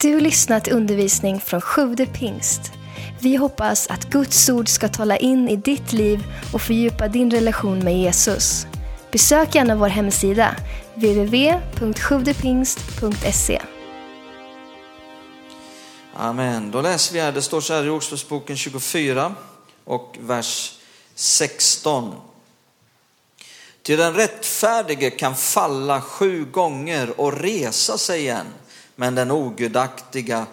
Du lyssnat till undervisning från Sjude pingst. Vi hoppas att Guds ord ska tala in i ditt liv och fördjupa din relation med Jesus. Besök gärna vår hemsida, www.sjuvdepingst.se. Amen. Då läser vi här, det står så här i Ordspråksboken 24 och vers 16. Till den rättfärdige kan falla sju gånger och resa sig igen, men den ogudaktiga,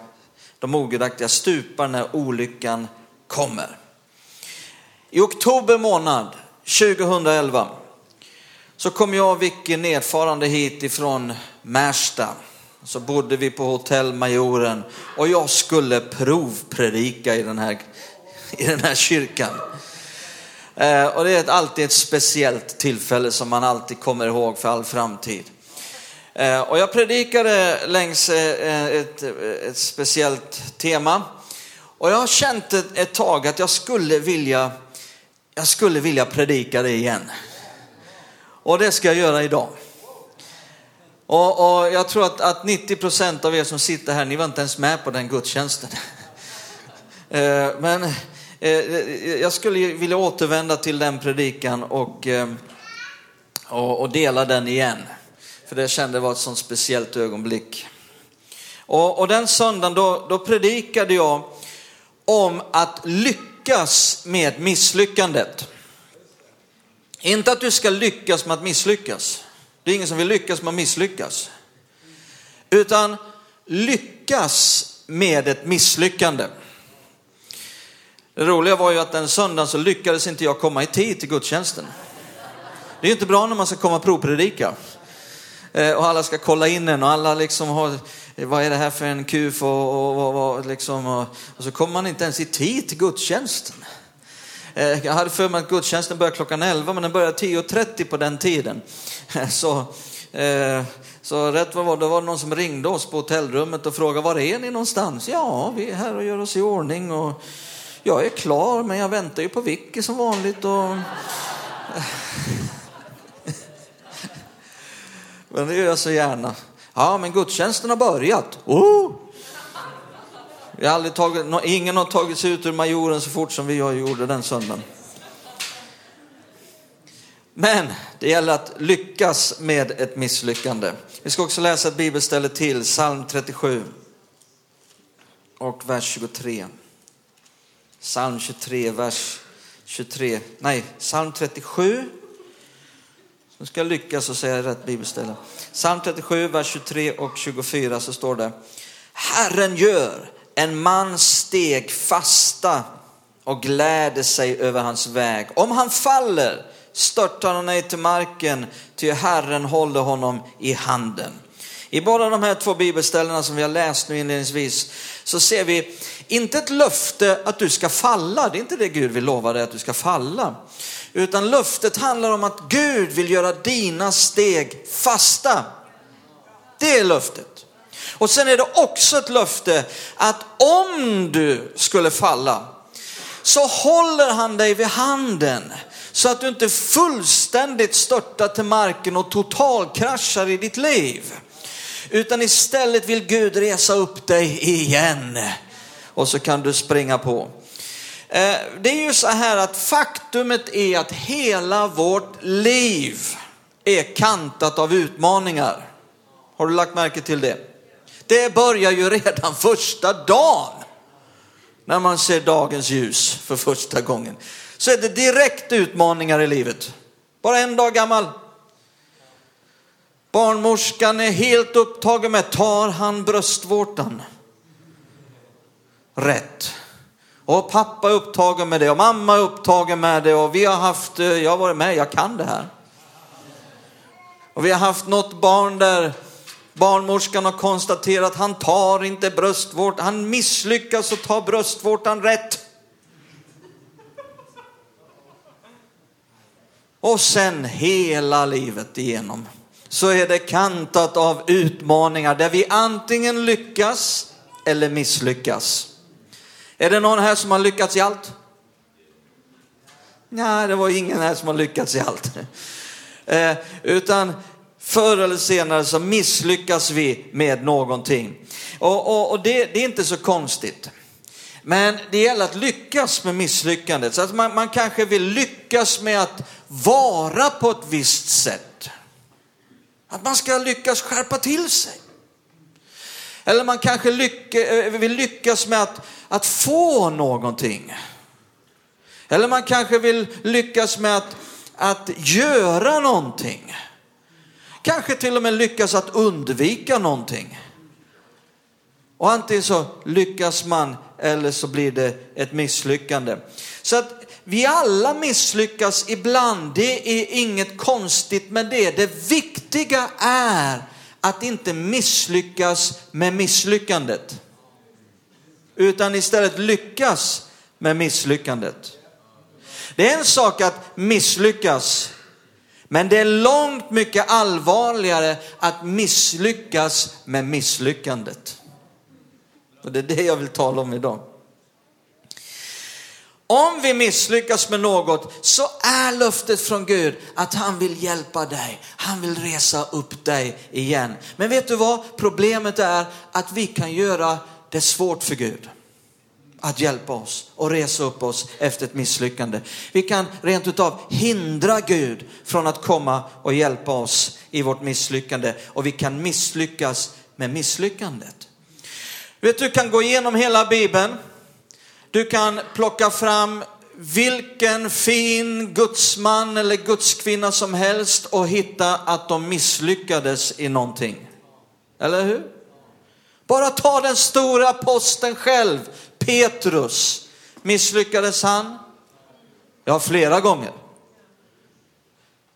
de ogudaktiga stupar när olyckan kommer. I oktober månad 2011 så kom jag och Vicky nedfarande hit ifrån Märsta. Så bodde vi på hotell Majoren och jag skulle provpredika i den här, i den här kyrkan. Eh, och det är alltid ett speciellt tillfälle som man alltid kommer ihåg för all framtid. Eh, och jag predikade längs eh, ett, ett speciellt tema. Och jag har känt ett, ett tag att jag skulle vilja, jag skulle vilja predika det igen. Och det ska jag göra idag. Och, och jag tror att, att 90 procent av er som sitter här, ni var inte ens med på den gudstjänsten. Eh, men jag skulle vilja återvända till den predikan och, och, och dela den igen. För det kände var ett sånt speciellt ögonblick. Och, och den söndagen då, då predikade jag om att lyckas med misslyckandet. Inte att du ska lyckas med att misslyckas. Det är ingen som vill lyckas med att misslyckas. Utan lyckas med ett misslyckande. Det roliga var ju att den söndagen så lyckades inte jag komma i tid till gudstjänsten. Det är ju inte bra när man ska komma och provpredika. Eh, och alla ska kolla in en och alla liksom har, vad är det här för en kuf och, och, och, liksom, och, och så kommer man inte ens i tid till gudstjänsten. Eh, jag hade för mig att gudstjänsten började klockan 11 men den började 10.30 på den tiden. Så, eh, så rätt vad var det var någon som ringde oss på hotellrummet och frågade var är ni någonstans? Ja, vi är här och gör oss i ordning och jag är klar men jag väntar ju på Vicky som vanligt. Och... Men det gör jag så gärna. Ja, men gudstjänsten har börjat. Oh! Jag har aldrig tagit, ingen har tagit sig ut ur majoren så fort som vi gjorde den söndagen. Men det gäller att lyckas med ett misslyckande. Vi ska också läsa ett bibelställe till, psalm 37 och vers 23. Psalm 23, vers 23. Nej, psalm 37 nu ska jag lyckas och säga rätt bibelställe. Psalm 37, vers 23 och 24 så står det. Herren gör en mans steg fasta och gläder sig över hans väg. Om han faller störtar han ej till marken, ty Herren håller honom i handen. I båda de här två bibelställena som vi har läst nu inledningsvis så ser vi inte ett löfte att du ska falla. Det är inte det Gud vill lova dig att du ska falla. Utan löftet handlar om att Gud vill göra dina steg fasta. Det är löftet. Och sen är det också ett löfte att om du skulle falla så håller han dig vid handen så att du inte fullständigt störtar till marken och totalkraschar i ditt liv. Utan istället vill Gud resa upp dig igen och så kan du springa på. Eh, det är ju så här att faktumet är att hela vårt liv är kantat av utmaningar. Har du lagt märke till det? Det börjar ju redan första dagen. När man ser dagens ljus för första gången. Så är det direkt utmaningar i livet. Bara en dag gammal. Barnmorskan är helt upptagen med, tar han bröstvårtan? Rätt. Och pappa är upptagen med det och mamma är upptagen med det och vi har haft, eh, jag har varit med, jag kan det här. Och vi har haft något barn där barnmorskan har konstaterat att han tar inte bröstvårtan, han misslyckas att ta bröstvårtan rätt. Och sen hela livet igenom så är det kantat av utmaningar där vi antingen lyckas eller misslyckas. Är det någon här som har lyckats i allt? Nej, det var ingen här som har lyckats i allt. Eh, utan Förr eller senare så misslyckas vi med någonting. Och, och, och det, det, är inte så konstigt. Men det gäller att lyckas med misslyckandet. Så att man, man kanske vill lyckas med att vara på ett visst sätt. Att man ska lyckas skärpa till sig. Eller man kanske lycka, eh, vill lyckas med att, att få någonting. Eller man kanske vill lyckas med att, att göra någonting. Kanske till och med lyckas att undvika någonting. Och antingen så lyckas man eller så blir det ett misslyckande. Så att vi alla misslyckas ibland, det är inget konstigt med det. Det viktiga är att inte misslyckas med misslyckandet. Utan istället lyckas med misslyckandet. Det är en sak att misslyckas, men det är långt mycket allvarligare att misslyckas med misslyckandet. Och det är det jag vill tala om idag. Om vi misslyckas med något så är löftet från Gud att han vill hjälpa dig. Han vill resa upp dig igen. Men vet du vad? Problemet är att vi kan göra det svårt för Gud att hjälpa oss och resa upp oss efter ett misslyckande. Vi kan rent utav hindra Gud från att komma och hjälpa oss i vårt misslyckande och vi kan misslyckas med misslyckandet. Vet du, kan gå igenom hela Bibeln. Du kan plocka fram vilken fin gudsman eller gudskvinna som helst och hitta att de misslyckades i någonting. Eller hur? Bara ta den stora posten själv, Petrus. Misslyckades han? Ja, flera gånger.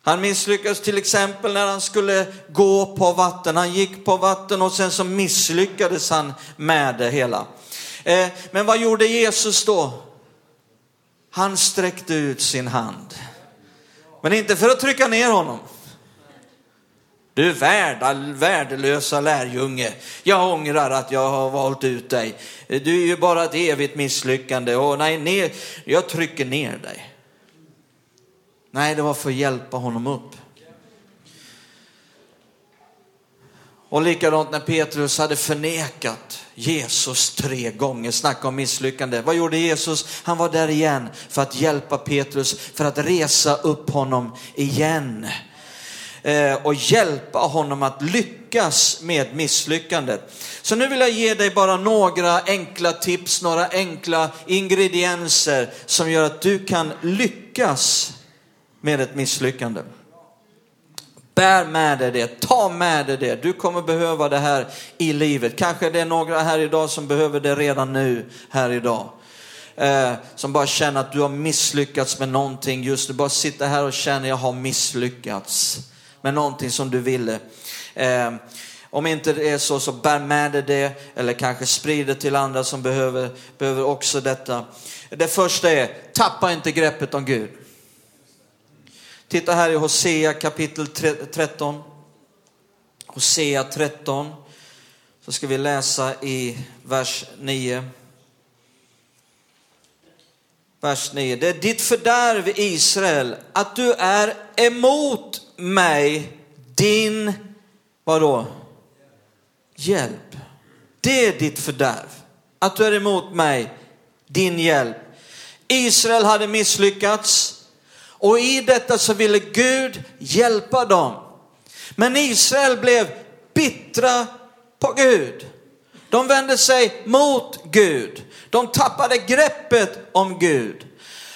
Han misslyckades till exempel när han skulle gå på vatten. Han gick på vatten och sen så misslyckades han med det hela. Eh, men vad gjorde Jesus då? Han sträckte ut sin hand. Men inte för att trycka ner honom. Du värda, värdelösa lärjunge, jag ångrar att jag har valt ut dig. Du är ju bara ett evigt misslyckande och nej, ner, jag trycker ner dig. Nej, det var för att hjälpa honom upp. Och likadant när Petrus hade förnekat Jesus tre gånger, snacka om misslyckande. Vad gjorde Jesus? Han var där igen för att hjälpa Petrus, för att resa upp honom igen. Eh, och hjälpa honom att lyckas med misslyckandet. Så nu vill jag ge dig bara några enkla tips, några enkla ingredienser som gör att du kan lyckas med ett misslyckande. Bär med dig det, ta med dig det. Du kommer behöva det här i livet. Kanske det är några här idag som behöver det redan nu, här idag. Eh, som bara känner att du har misslyckats med någonting just nu. Bara sitta här och känna, jag har misslyckats med någonting som du ville. Eh, om inte det är så, så bär med dig det eller kanske sprid det till andra som behöver, behöver också detta. Det första är, tappa inte greppet om Gud. Titta här i Hosea kapitel 13. Hosea 13. Så ska vi läsa i vers 9. Vers 9. Det är ditt fördärv Israel, att du är emot mig, din, vadå? Hjälp. Det är ditt fördärv. Att du är emot mig, din hjälp. Israel hade misslyckats. Och i detta så ville Gud hjälpa dem. Men Israel blev bittra på Gud. De vände sig mot Gud. De tappade greppet om Gud.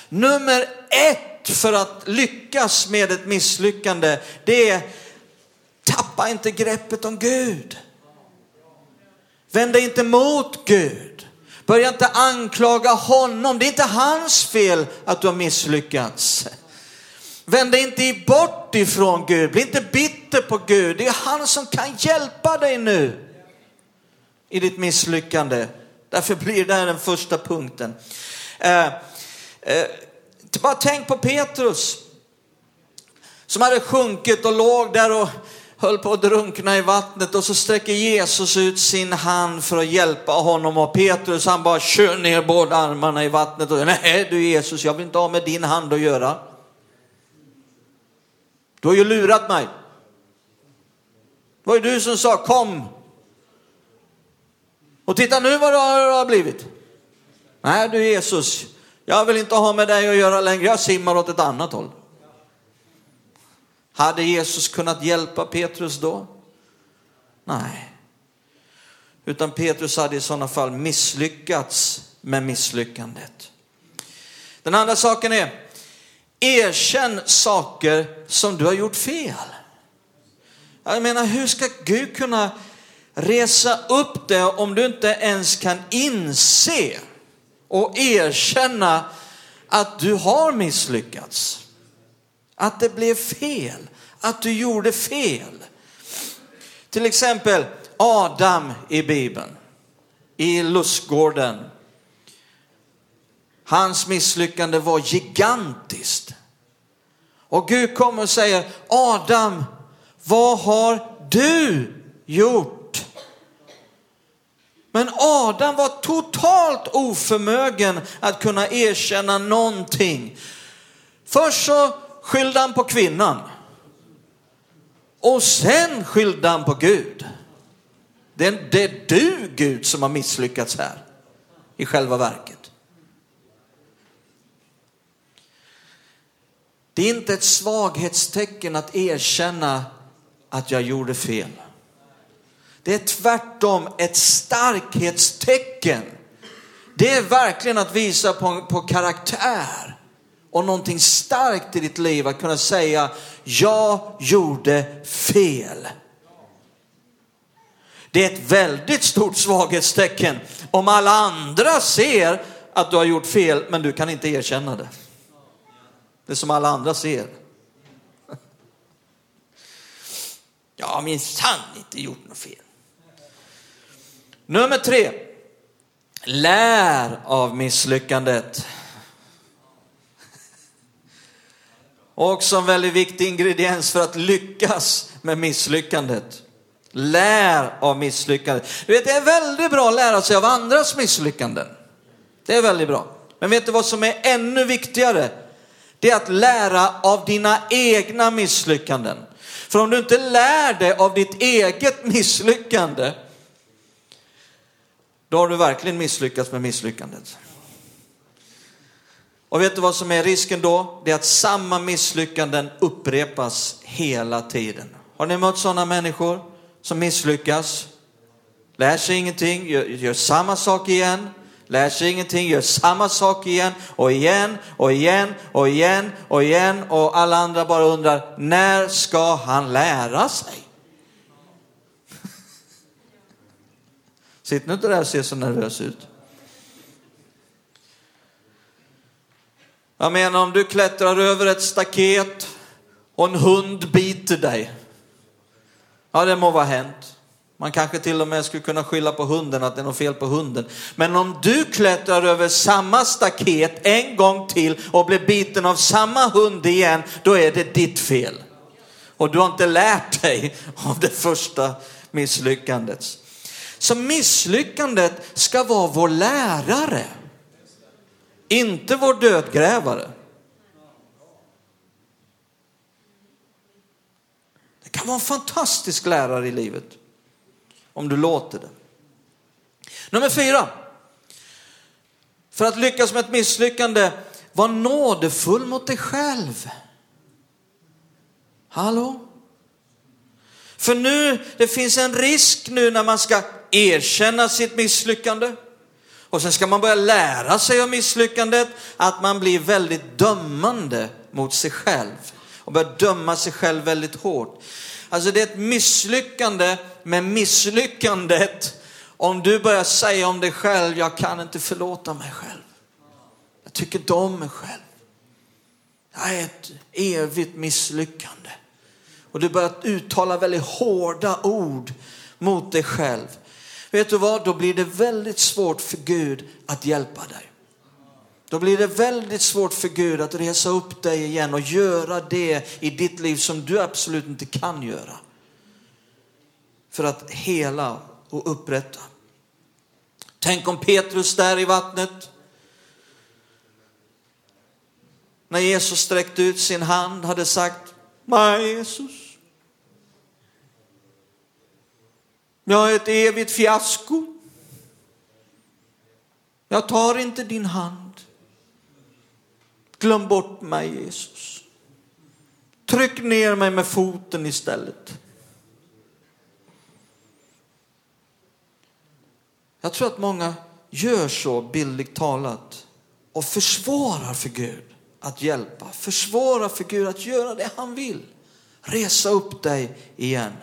Nummer ett för att lyckas med ett misslyckande, det är tappa inte greppet om Gud. Vänd dig inte mot Gud. Börja inte anklaga honom. Det är inte hans fel att du har misslyckats. Vänd dig inte bort ifrån Gud, bli inte bitter på Gud. Det är han som kan hjälpa dig nu i ditt misslyckande. Därför blir det här den första punkten. Eh, eh, bara tänk på Petrus som hade sjunkit och låg där och höll på att drunkna i vattnet och så sträcker Jesus ut sin hand för att hjälpa honom och Petrus han bara kör ner båda armarna i vattnet och nej du Jesus, jag vill inte ha med din hand att göra. Du har ju lurat mig. Det var ju du som sa kom. Och titta nu vad det har blivit. Nej du Jesus, jag vill inte ha med dig att göra längre, jag simmar åt ett annat håll. Hade Jesus kunnat hjälpa Petrus då? Nej. Utan Petrus hade i sådana fall misslyckats med misslyckandet. Den andra saken är, erkänn saker som du har gjort fel. Jag menar, hur ska Gud kunna resa upp det om du inte ens kan inse och erkänna att du har misslyckats? Att det blev fel, att du gjorde fel. Till exempel Adam i Bibeln, i lustgården. Hans misslyckande var gigantiskt. Och Gud kommer och säger, Adam, vad har du gjort? Men Adam var totalt oförmögen att kunna erkänna någonting. Först så skyllde han på kvinnan. Och sen skyllde han på Gud. Det är, det är du Gud som har misslyckats här i själva verket. Det är inte ett svaghetstecken att erkänna att jag gjorde fel. Det är tvärtom ett starkhetstecken. Det är verkligen att visa på, på karaktär och någonting starkt i ditt liv att kunna säga, jag gjorde fel. Det är ett väldigt stort svaghetstecken om alla andra ser att du har gjort fel men du kan inte erkänna det. Det som alla andra ser. Jag har minsann inte gjort något fel. Nummer tre. Lär av misslyckandet. Också en väldigt viktig ingrediens för att lyckas med misslyckandet. Lär av misslyckandet. Du vet, det är väldigt bra att lära sig av andras misslyckanden. Det är väldigt bra. Men vet du vad som är ännu viktigare? Det är att lära av dina egna misslyckanden. För om du inte lär dig av ditt eget misslyckande, då har du verkligen misslyckats med misslyckandet. Och vet du vad som är risken då? Det är att samma misslyckanden upprepas hela tiden. Har ni mött sådana människor som misslyckas? Lär sig ingenting, gör, gör samma sak igen, lär sig ingenting, gör samma sak igen och igen och igen och igen och igen och alla andra bara undrar, när ska han lära sig? Sitt nu inte där och se så nervös ut. Jag menar om du klättrar över ett staket och en hund biter dig. Ja, det må vara hänt. Man kanske till och med skulle kunna skylla på hunden, att det är något fel på hunden. Men om du klättrar över samma staket en gång till och blir biten av samma hund igen, då är det ditt fel. Och du har inte lärt dig av det första misslyckandet. Så misslyckandet ska vara vår lärare. Inte vår dödgrävare. Det kan vara en fantastisk lärare i livet. Om du låter det. Nummer fyra. För att lyckas med ett misslyckande, var nådefull mot dig själv. Hallå? För nu, det finns en risk nu när man ska erkänna sitt misslyckande och sen ska man börja lära sig av misslyckandet, att man blir väldigt dömande mot sig själv och börjar döma sig själv väldigt hårt. Alltså det är ett misslyckande med misslyckandet om du börjar säga om dig själv, jag kan inte förlåta mig själv. Jag tycker inte om mig själv. Jag är ett evigt misslyckande. Och du börjar uttala väldigt hårda ord mot dig själv. Vet du vad, då blir det väldigt svårt för Gud att hjälpa dig. Då blir det väldigt svårt för Gud att resa upp dig igen och göra det i ditt liv som du absolut inte kan göra. För att hela och upprätta. Tänk om Petrus där i vattnet. När Jesus sträckte ut sin hand hade sagt, Nej Jesus, Jag är ett evigt fiasko. Jag tar inte din hand. Glöm bort mig Jesus. Tryck ner mig med foten istället. Jag tror att många gör så bildligt talat och försvårar för Gud att hjälpa, försvårar för Gud att göra det han vill. Resa upp dig igen.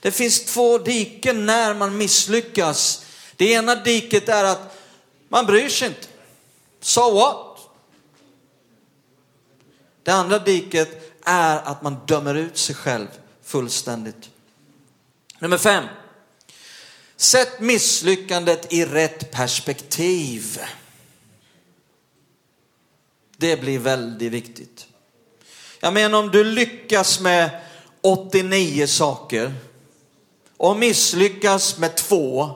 Det finns två diken när man misslyckas. Det ena diket är att man bryr sig inte. So what? Det andra diket är att man dömer ut sig själv fullständigt. Nummer fem. Sätt misslyckandet i rätt perspektiv. Det blir väldigt viktigt. Jag menar om du lyckas med 89 saker och misslyckas med två,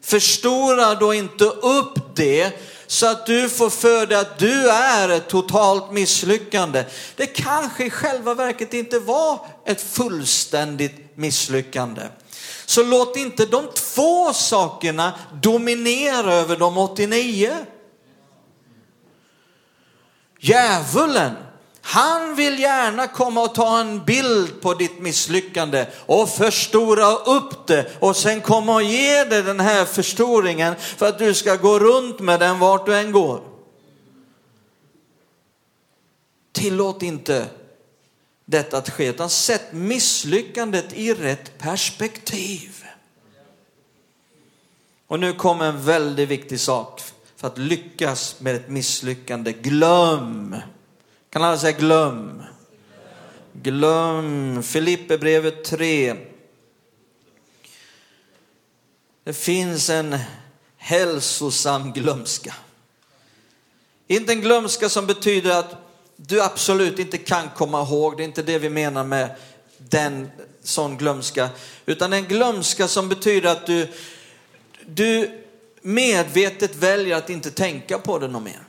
förstora då inte upp det så att du får för dig att du är ett totalt misslyckande. Det kanske i själva verket inte var ett fullständigt misslyckande. Så låt inte de två sakerna dominera över de 89. Djävulen, han vill gärna komma och ta en bild på ditt misslyckande och förstora upp det och sen komma och ge dig den här förstoringen för att du ska gå runt med den vart du än går. Tillåt inte detta att ske, utan sätt misslyckandet i rätt perspektiv. Och nu kommer en väldigt viktig sak för att lyckas med ett misslyckande. Glöm. Kan alla säga glöm? Glöm. Filippe brevet 3. Det finns en hälsosam glömska. Inte en glömska som betyder att du absolut inte kan komma ihåg, det är inte det vi menar med den sån glömska, utan en glömska som betyder att du, du medvetet väljer att inte tänka på det något mer.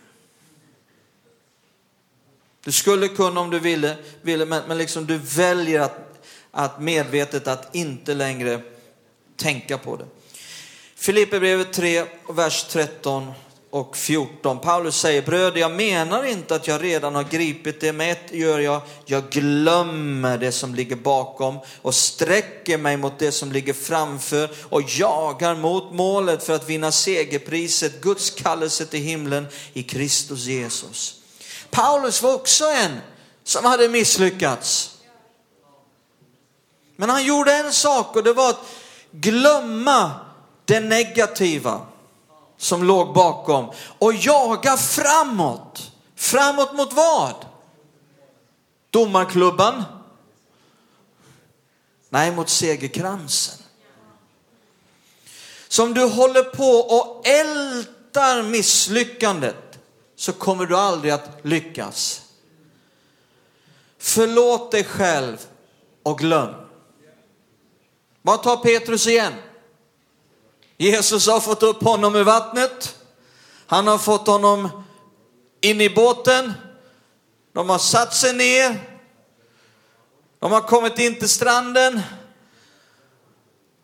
Du skulle kunna om du ville, ville men, men liksom du väljer att, att medvetet att inte längre tänka på det. Filipperbrevet 3, vers 13 och 14. Paulus säger, bröder jag menar inte att jag redan har gripit det, med ett gör jag, jag glömmer det som ligger bakom och sträcker mig mot det som ligger framför och jagar mot målet för att vinna segerpriset, Guds kallelse till himlen i Kristus Jesus. Paulus var också en som hade misslyckats. Men han gjorde en sak och det var att glömma det negativa som låg bakom och jaga framåt. Framåt mot vad? Domarklubban? Nej, mot segerkransen. Som du håller på och ältar misslyckandet så kommer du aldrig att lyckas. Förlåt dig själv och glöm. Vad tar Petrus igen? Jesus har fått upp honom ur vattnet. Han har fått honom in i båten. De har satt sig ner. De har kommit in till stranden.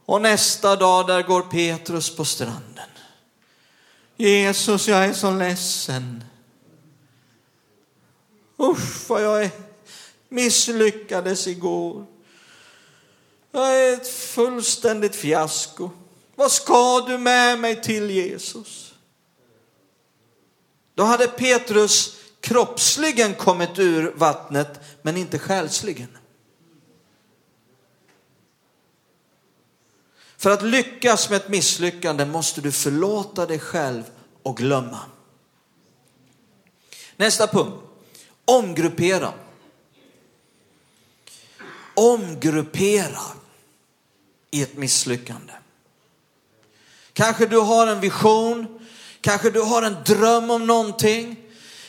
Och nästa dag där går Petrus på stranden. Jesus, jag är så ledsen. Usch vad jag är misslyckades igår. Jag är ett fullständigt fiasko. Vad ska du med mig till Jesus? Då hade Petrus kroppsligen kommit ur vattnet, men inte själsligen. För att lyckas med ett misslyckande måste du förlåta dig själv och glömma. Nästa punkt. Omgruppera. Omgruppera i ett misslyckande. Kanske du har en vision, kanske du har en dröm om någonting.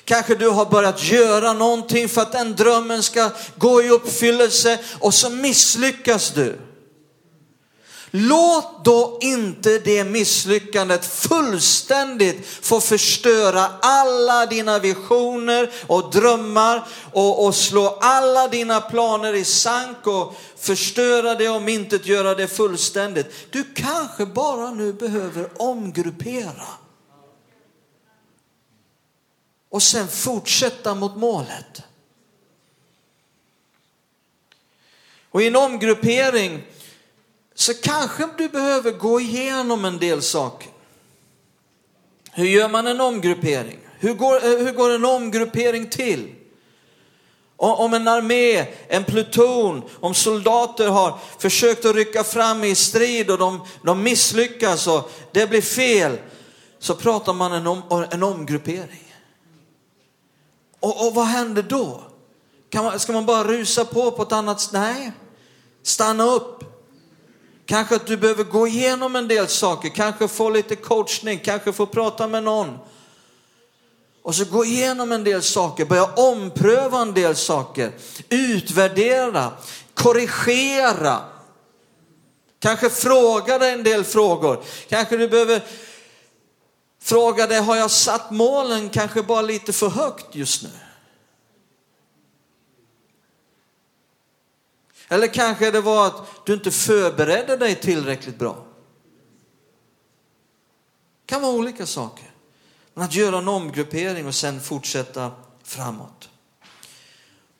Kanske du har börjat göra någonting för att den drömmen ska gå i uppfyllelse och så misslyckas du. Låt då inte det misslyckandet fullständigt få förstöra alla dina visioner och drömmar och, och slå alla dina planer i sank och förstöra det och inte göra det fullständigt. Du kanske bara nu behöver omgruppera. Och sen fortsätta mot målet. Och i en omgruppering så kanske du behöver gå igenom en del saker. Hur gör man en omgruppering? Hur går, eh, hur går en omgruppering till? Om en armé, en pluton, om soldater har försökt att rycka fram i strid och de, de misslyckas och det blir fel, så pratar man en, om, en omgruppering. Och, och vad händer då? Man, ska man bara rusa på på ett annat sätt? Nej, stanna upp. Kanske att du behöver gå igenom en del saker, kanske få lite coachning, kanske få prata med någon. Och så gå igenom en del saker, börja ompröva en del saker, utvärdera, korrigera. Kanske fråga dig en del frågor. Kanske du behöver fråga dig, har jag satt målen kanske bara lite för högt just nu? Eller kanske det var att du inte förberedde dig tillräckligt bra. Det kan vara olika saker. Men att göra en omgruppering och sen fortsätta framåt.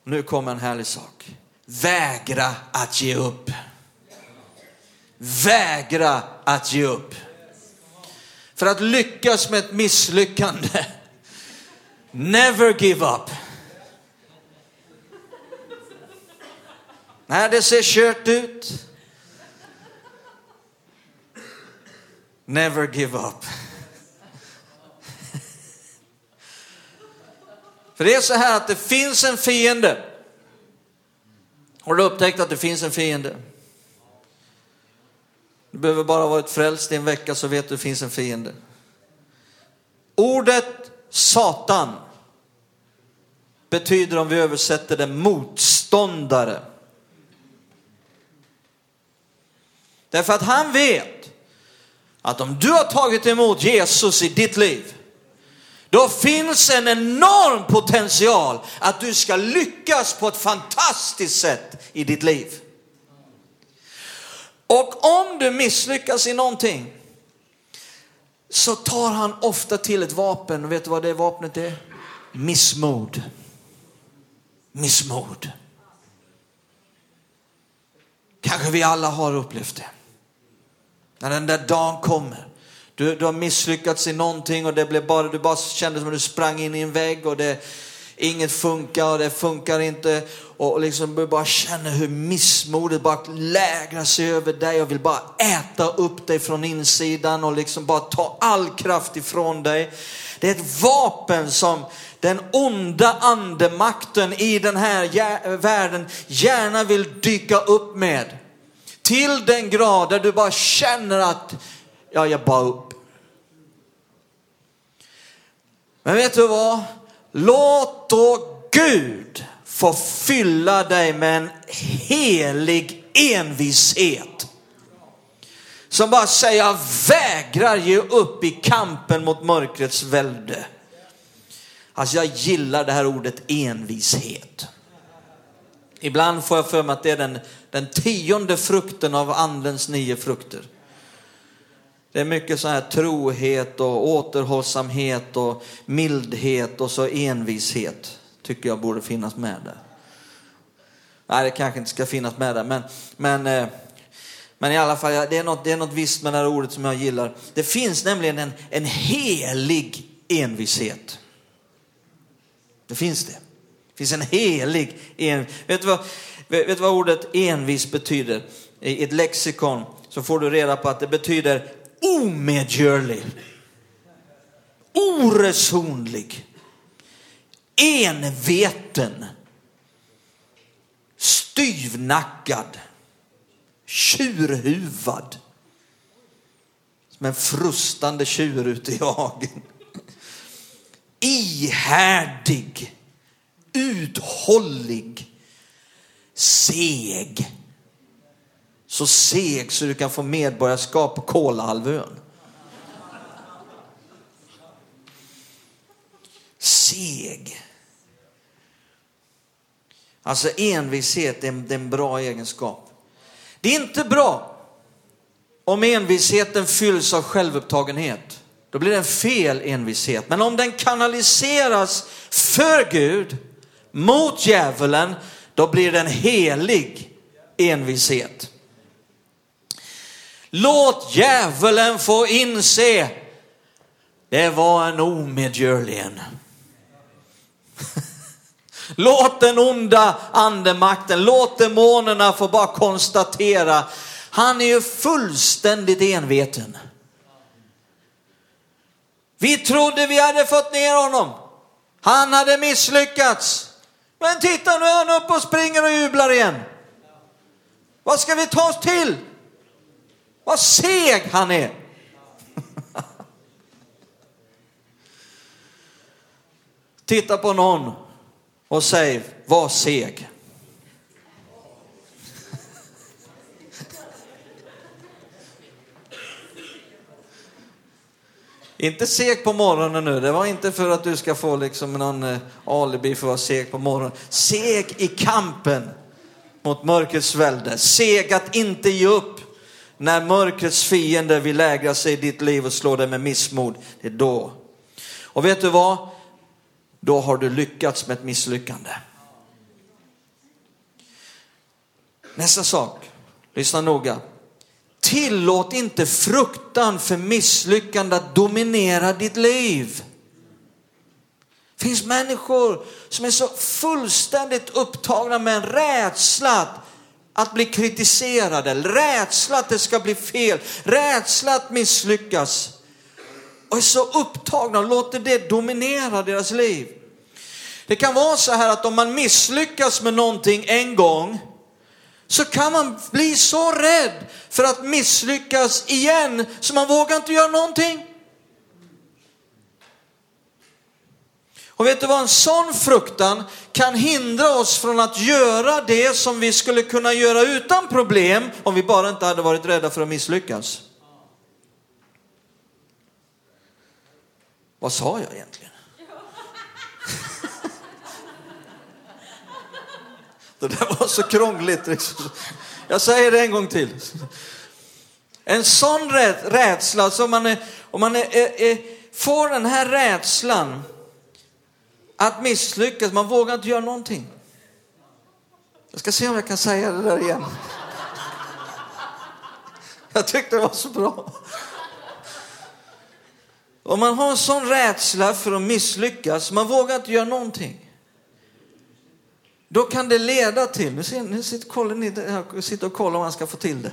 Nu kommer en härlig sak. Vägra att ge upp. Vägra att ge upp. För att lyckas med ett misslyckande, never give up. När det ser kört ut, never give up. För det är så här att det finns en fiende. Har du upptäckt att det finns en fiende? Du behöver bara ha varit frälst i en vecka så vet du att det finns en fiende. Ordet Satan betyder om vi översätter det motståndare. Därför att han vet att om du har tagit emot Jesus i ditt liv, då finns en enorm potential att du ska lyckas på ett fantastiskt sätt i ditt liv. Och om du misslyckas i någonting så tar han ofta till ett vapen. Och vet du vad det vapnet är? Missmod. Missmod. Kanske vi alla har upplevt det. När den där dagen kommer. Du, du har misslyckats i någonting och det blev bara, du bara kände som att du sprang in i en vägg och det, inget funkar och det funkar inte. Och liksom du bara känner hur missmodet bara lägrar sig över dig och vill bara äta upp dig från insidan och liksom bara ta all kraft ifrån dig. Det är ett vapen som den onda andemakten i den här världen gärna vill dyka upp med. Till den grad där du bara känner att, ja jag bara upp. Men vet du vad? Låt då Gud få fylla dig med en helig envishet. Som bara säger, jag vägrar ge upp i kampen mot mörkrets välde. Alltså jag gillar det här ordet envishet. Ibland får jag för mig att det är den, den tionde frukten av andens nio frukter. Det är mycket så här trohet och återhållsamhet och mildhet och så envishet tycker jag borde finnas med där. Nej, det kanske inte ska finnas med där, men, men, eh, men i alla fall, det är, något, det är något visst med det här ordet som jag gillar. Det finns nämligen en, en helig envishet. Det finns det. Det finns en helig envis. Vet du vad, vet du vad ordet envis betyder? I ett lexikon så får du reda på att det betyder omedgörlig, oresonlig, enveten, styvnackad, tjurhuvad. Som en frustande tjur ute i hagen. Ihärdig, uthållig, seg Så seg så du kan få medborgarskap på Kolahalvön. Seg. Alltså envishet är en, är en bra egenskap. Det är inte bra om envisheten fylls av självupptagenhet. Då blir det en fel envishet. Men om den kanaliseras för Gud, mot djävulen, då blir det en helig envishet. Låt djävulen få inse, det var en omedgörlig en. Låt den onda andemakten, låt demonerna få bara konstatera, han är ju fullständigt enveten. Vi trodde vi hade fått ner honom. Han hade misslyckats. Men titta nu är han uppe och springer och jublar igen. Vad ska vi ta oss till? Vad seg han är. Titta på någon och säg, var seg. Inte seg på morgonen nu, det var inte för att du ska få liksom någon eh, alibi för att vara seg på morgonen. Seg i kampen mot mörkrets välde. Seg att inte ge upp när mörkrets fiende vill lägra sig i ditt liv och slå dig med missmod. Det är då. Och vet du vad? Då har du lyckats med ett misslyckande. Nästa sak, lyssna noga. Tillåt inte fruktan för misslyckande att dominera ditt liv. Det finns människor som är så fullständigt upptagna med en rädsla att bli kritiserade, rädsla att det ska bli fel, rädsla att misslyckas. Och är så upptagna och låter det dominera deras liv. Det kan vara så här att om man misslyckas med någonting en gång så kan man bli så rädd för att misslyckas igen så man vågar inte göra någonting. Och vet du vad, en sån fruktan kan hindra oss från att göra det som vi skulle kunna göra utan problem om vi bara inte hade varit rädda för att misslyckas. Vad sa jag egentligen? Det där var så krångligt. Liksom. Jag säger det en gång till. En sån rädsla, så man är, om man är, är, är, får den här rädslan att misslyckas, man vågar inte göra någonting. Jag ska se om jag kan säga det där igen. Jag tyckte det var så bra. Om man har en sån rädsla för att misslyckas, man vågar inte göra någonting. Då kan det leda till, nu, ser, nu sitter, kollar ni, sitter och kollar om man ska få till det.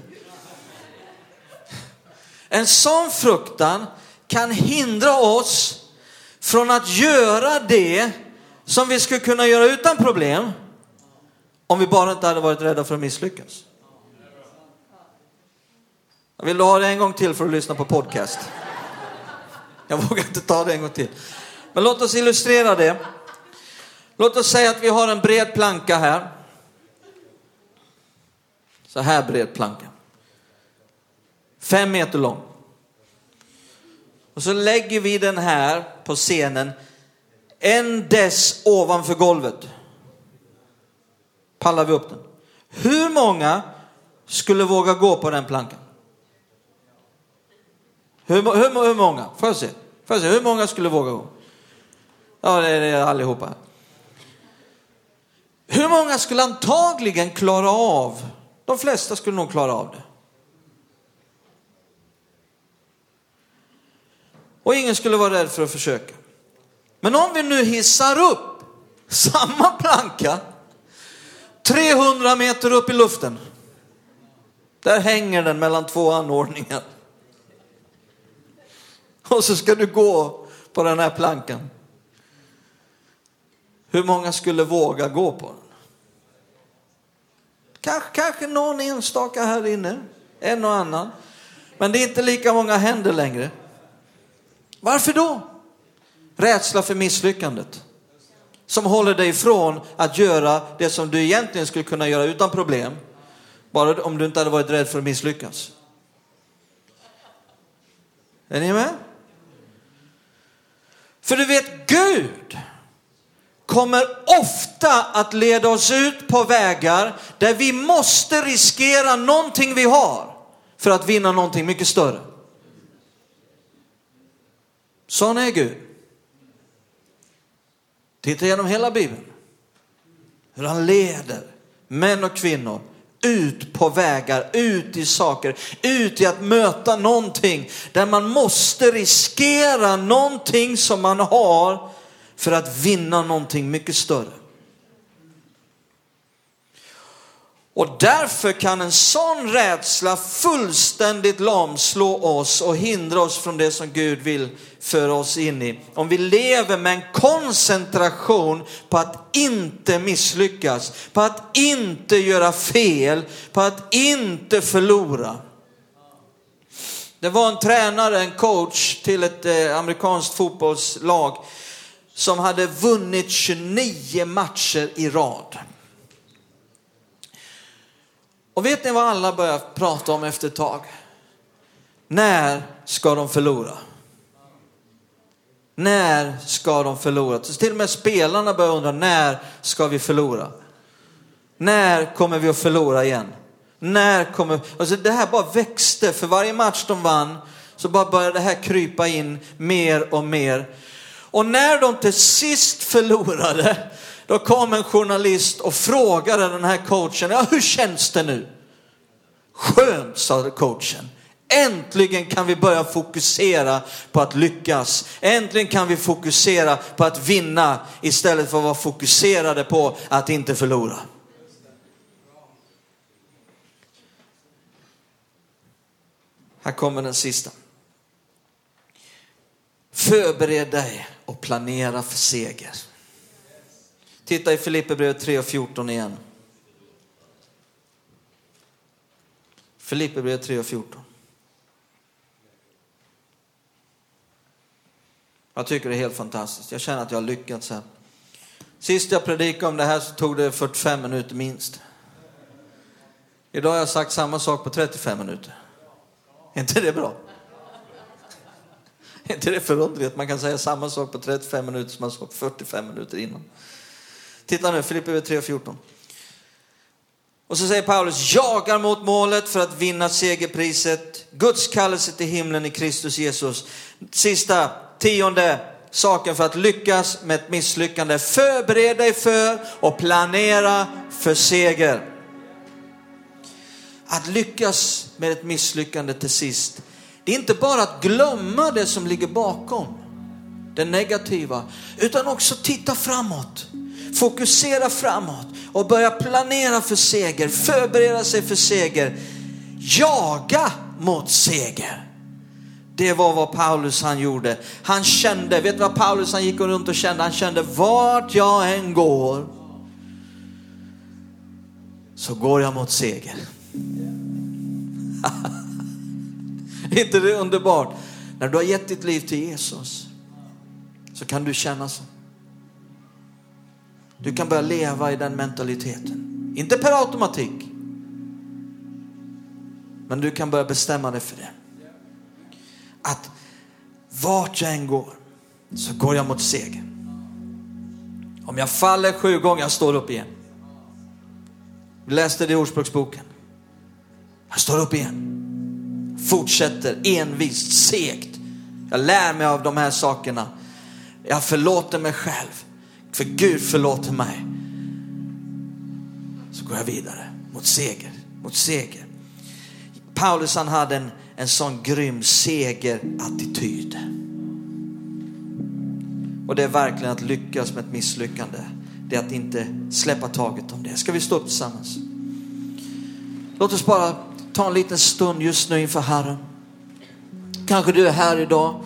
En sån fruktan kan hindra oss från att göra det som vi skulle kunna göra utan problem om vi bara inte hade varit rädda för att misslyckas. Jag vill du ha det en gång till för att lyssna på podcast? Jag vågar inte ta det en gång till. Men låt oss illustrera det. Låt oss säga att vi har en bred planka här. Så här bred planka. Fem meter lång. Och så lägger vi den här på scenen en dess ovanför golvet. Pallar vi upp den. Hur många skulle våga gå på den plankan? Hur, hur, hur många? Får jag se? Får jag se? Hur många skulle våga gå? Ja, det är allihopa. Hur många skulle antagligen klara av? De flesta skulle nog klara av det. Och ingen skulle vara rädd för att försöka. Men om vi nu hissar upp samma planka 300 meter upp i luften. Där hänger den mellan två anordningar. Och så ska du gå på den här plankan. Hur många skulle våga gå på den? Kanske, kanske någon enstaka här inne, en och annan. Men det är inte lika många händer längre. Varför då? Rädsla för misslyckandet. Som håller dig ifrån att göra det som du egentligen skulle kunna göra utan problem. Bara om du inte hade varit rädd för att misslyckas. Är ni med? För du vet, Gud kommer ofta att leda oss ut på vägar där vi måste riskera någonting vi har för att vinna någonting mycket större. Sån är Gud. Titta genom hela Bibeln. Hur han leder män och kvinnor ut på vägar, ut i saker, ut i att möta någonting där man måste riskera någonting som man har för att vinna någonting mycket större. Och därför kan en sån rädsla fullständigt lamslå oss och hindra oss från det som Gud vill föra oss in i. Om vi lever med en koncentration på att inte misslyckas, på att inte göra fel, på att inte förlora. Det var en tränare, en coach till ett eh, amerikanskt fotbollslag som hade vunnit 29 matcher i rad. Och vet ni vad alla börjar prata om efter ett tag? När ska de förlora? När ska de förlora? Så till och med spelarna börjar undra, när ska vi förlora? När kommer vi att förlora igen? När kommer... Alltså det här bara växte, för varje match de vann så bara började det här krypa in mer och mer. Och när de till sist förlorade, då kom en journalist och frågade den här coachen, ja hur känns det nu? Skönt, sa coachen. Äntligen kan vi börja fokusera på att lyckas. Äntligen kan vi fokusera på att vinna istället för att vara fokuserade på att inte förlora. Här kommer den sista. Förbered dig och planera för seger. Titta i Filipperbrevet 3 och 14 igen. Filipperbrevet 3 och 14. Jag tycker det är helt fantastiskt. Jag känner att jag har lyckats här. Sist jag predikade om det här så tog det 45 minuter minst. Idag har jag sagt samma sak på 35 minuter. Är inte det bra? Är inte det förunderligt? Man kan säga samma sak på 35 minuter som man sa 45 minuter innan. Titta nu, Filipperbrevet 3 och 14. Och så säger Paulus, jagar mot målet för att vinna segerpriset, Guds kallelse till himlen i Kristus Jesus. Sista, tionde saken för att lyckas med ett misslyckande. Förbered dig för och planera för seger. Att lyckas med ett misslyckande till sist, det är inte bara att glömma det som ligger bakom, det negativa, utan också titta framåt. Fokusera framåt och börja planera för seger, förbereda sig för seger, jaga mot seger. Det var vad Paulus han gjorde. Han kände, vet du vad Paulus han gick runt och kände? Han kände vart jag än går så går jag mot seger. är inte det underbart? När du har gett ditt liv till Jesus så kan du känna så. Du kan börja leva i den mentaliteten. Inte per automatik. Men du kan börja bestämma dig för det. Att vart jag än går så går jag mot seger. Om jag faller sju gånger, jag står upp igen. Vi läste det i Ordspråksboken. Jag står upp igen. Fortsätter envist, segt. Jag lär mig av de här sakerna. Jag förlåter mig själv. För Gud förlåter mig. Så går jag vidare mot seger, mot seger. Paulus han hade en, en sån grym segerattityd. Och det är verkligen att lyckas med ett misslyckande. Det är att inte släppa taget om det. Ska vi stå upp tillsammans? Låt oss bara ta en liten stund just nu inför Herren. Kanske du är här idag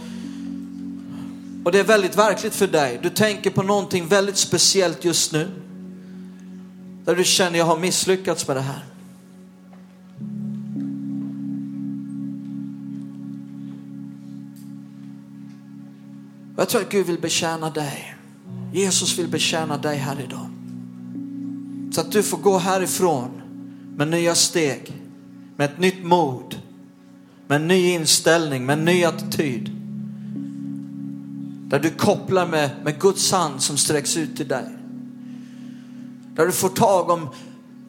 och det är väldigt verkligt för dig. Du tänker på någonting väldigt speciellt just nu. Där du känner jag har misslyckats med det här. Jag tror att Gud vill betjäna dig. Jesus vill betjäna dig här idag. Så att du får gå härifrån med nya steg, med ett nytt mod, med en ny inställning, med en ny attityd. Där du kopplar med, med Guds hand som sträcks ut till dig. Där du får tag om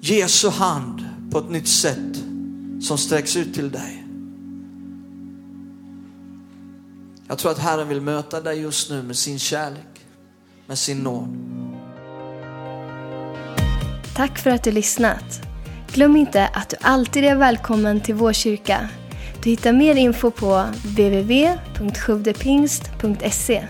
Jesu hand på ett nytt sätt som sträcks ut till dig. Jag tror att Herren vill möta dig just nu med sin kärlek, med sin nåd. Tack för att du lyssnat. Glöm inte att du alltid är välkommen till vår kyrka. Du hittar mer info på www.sjuvdepingst.se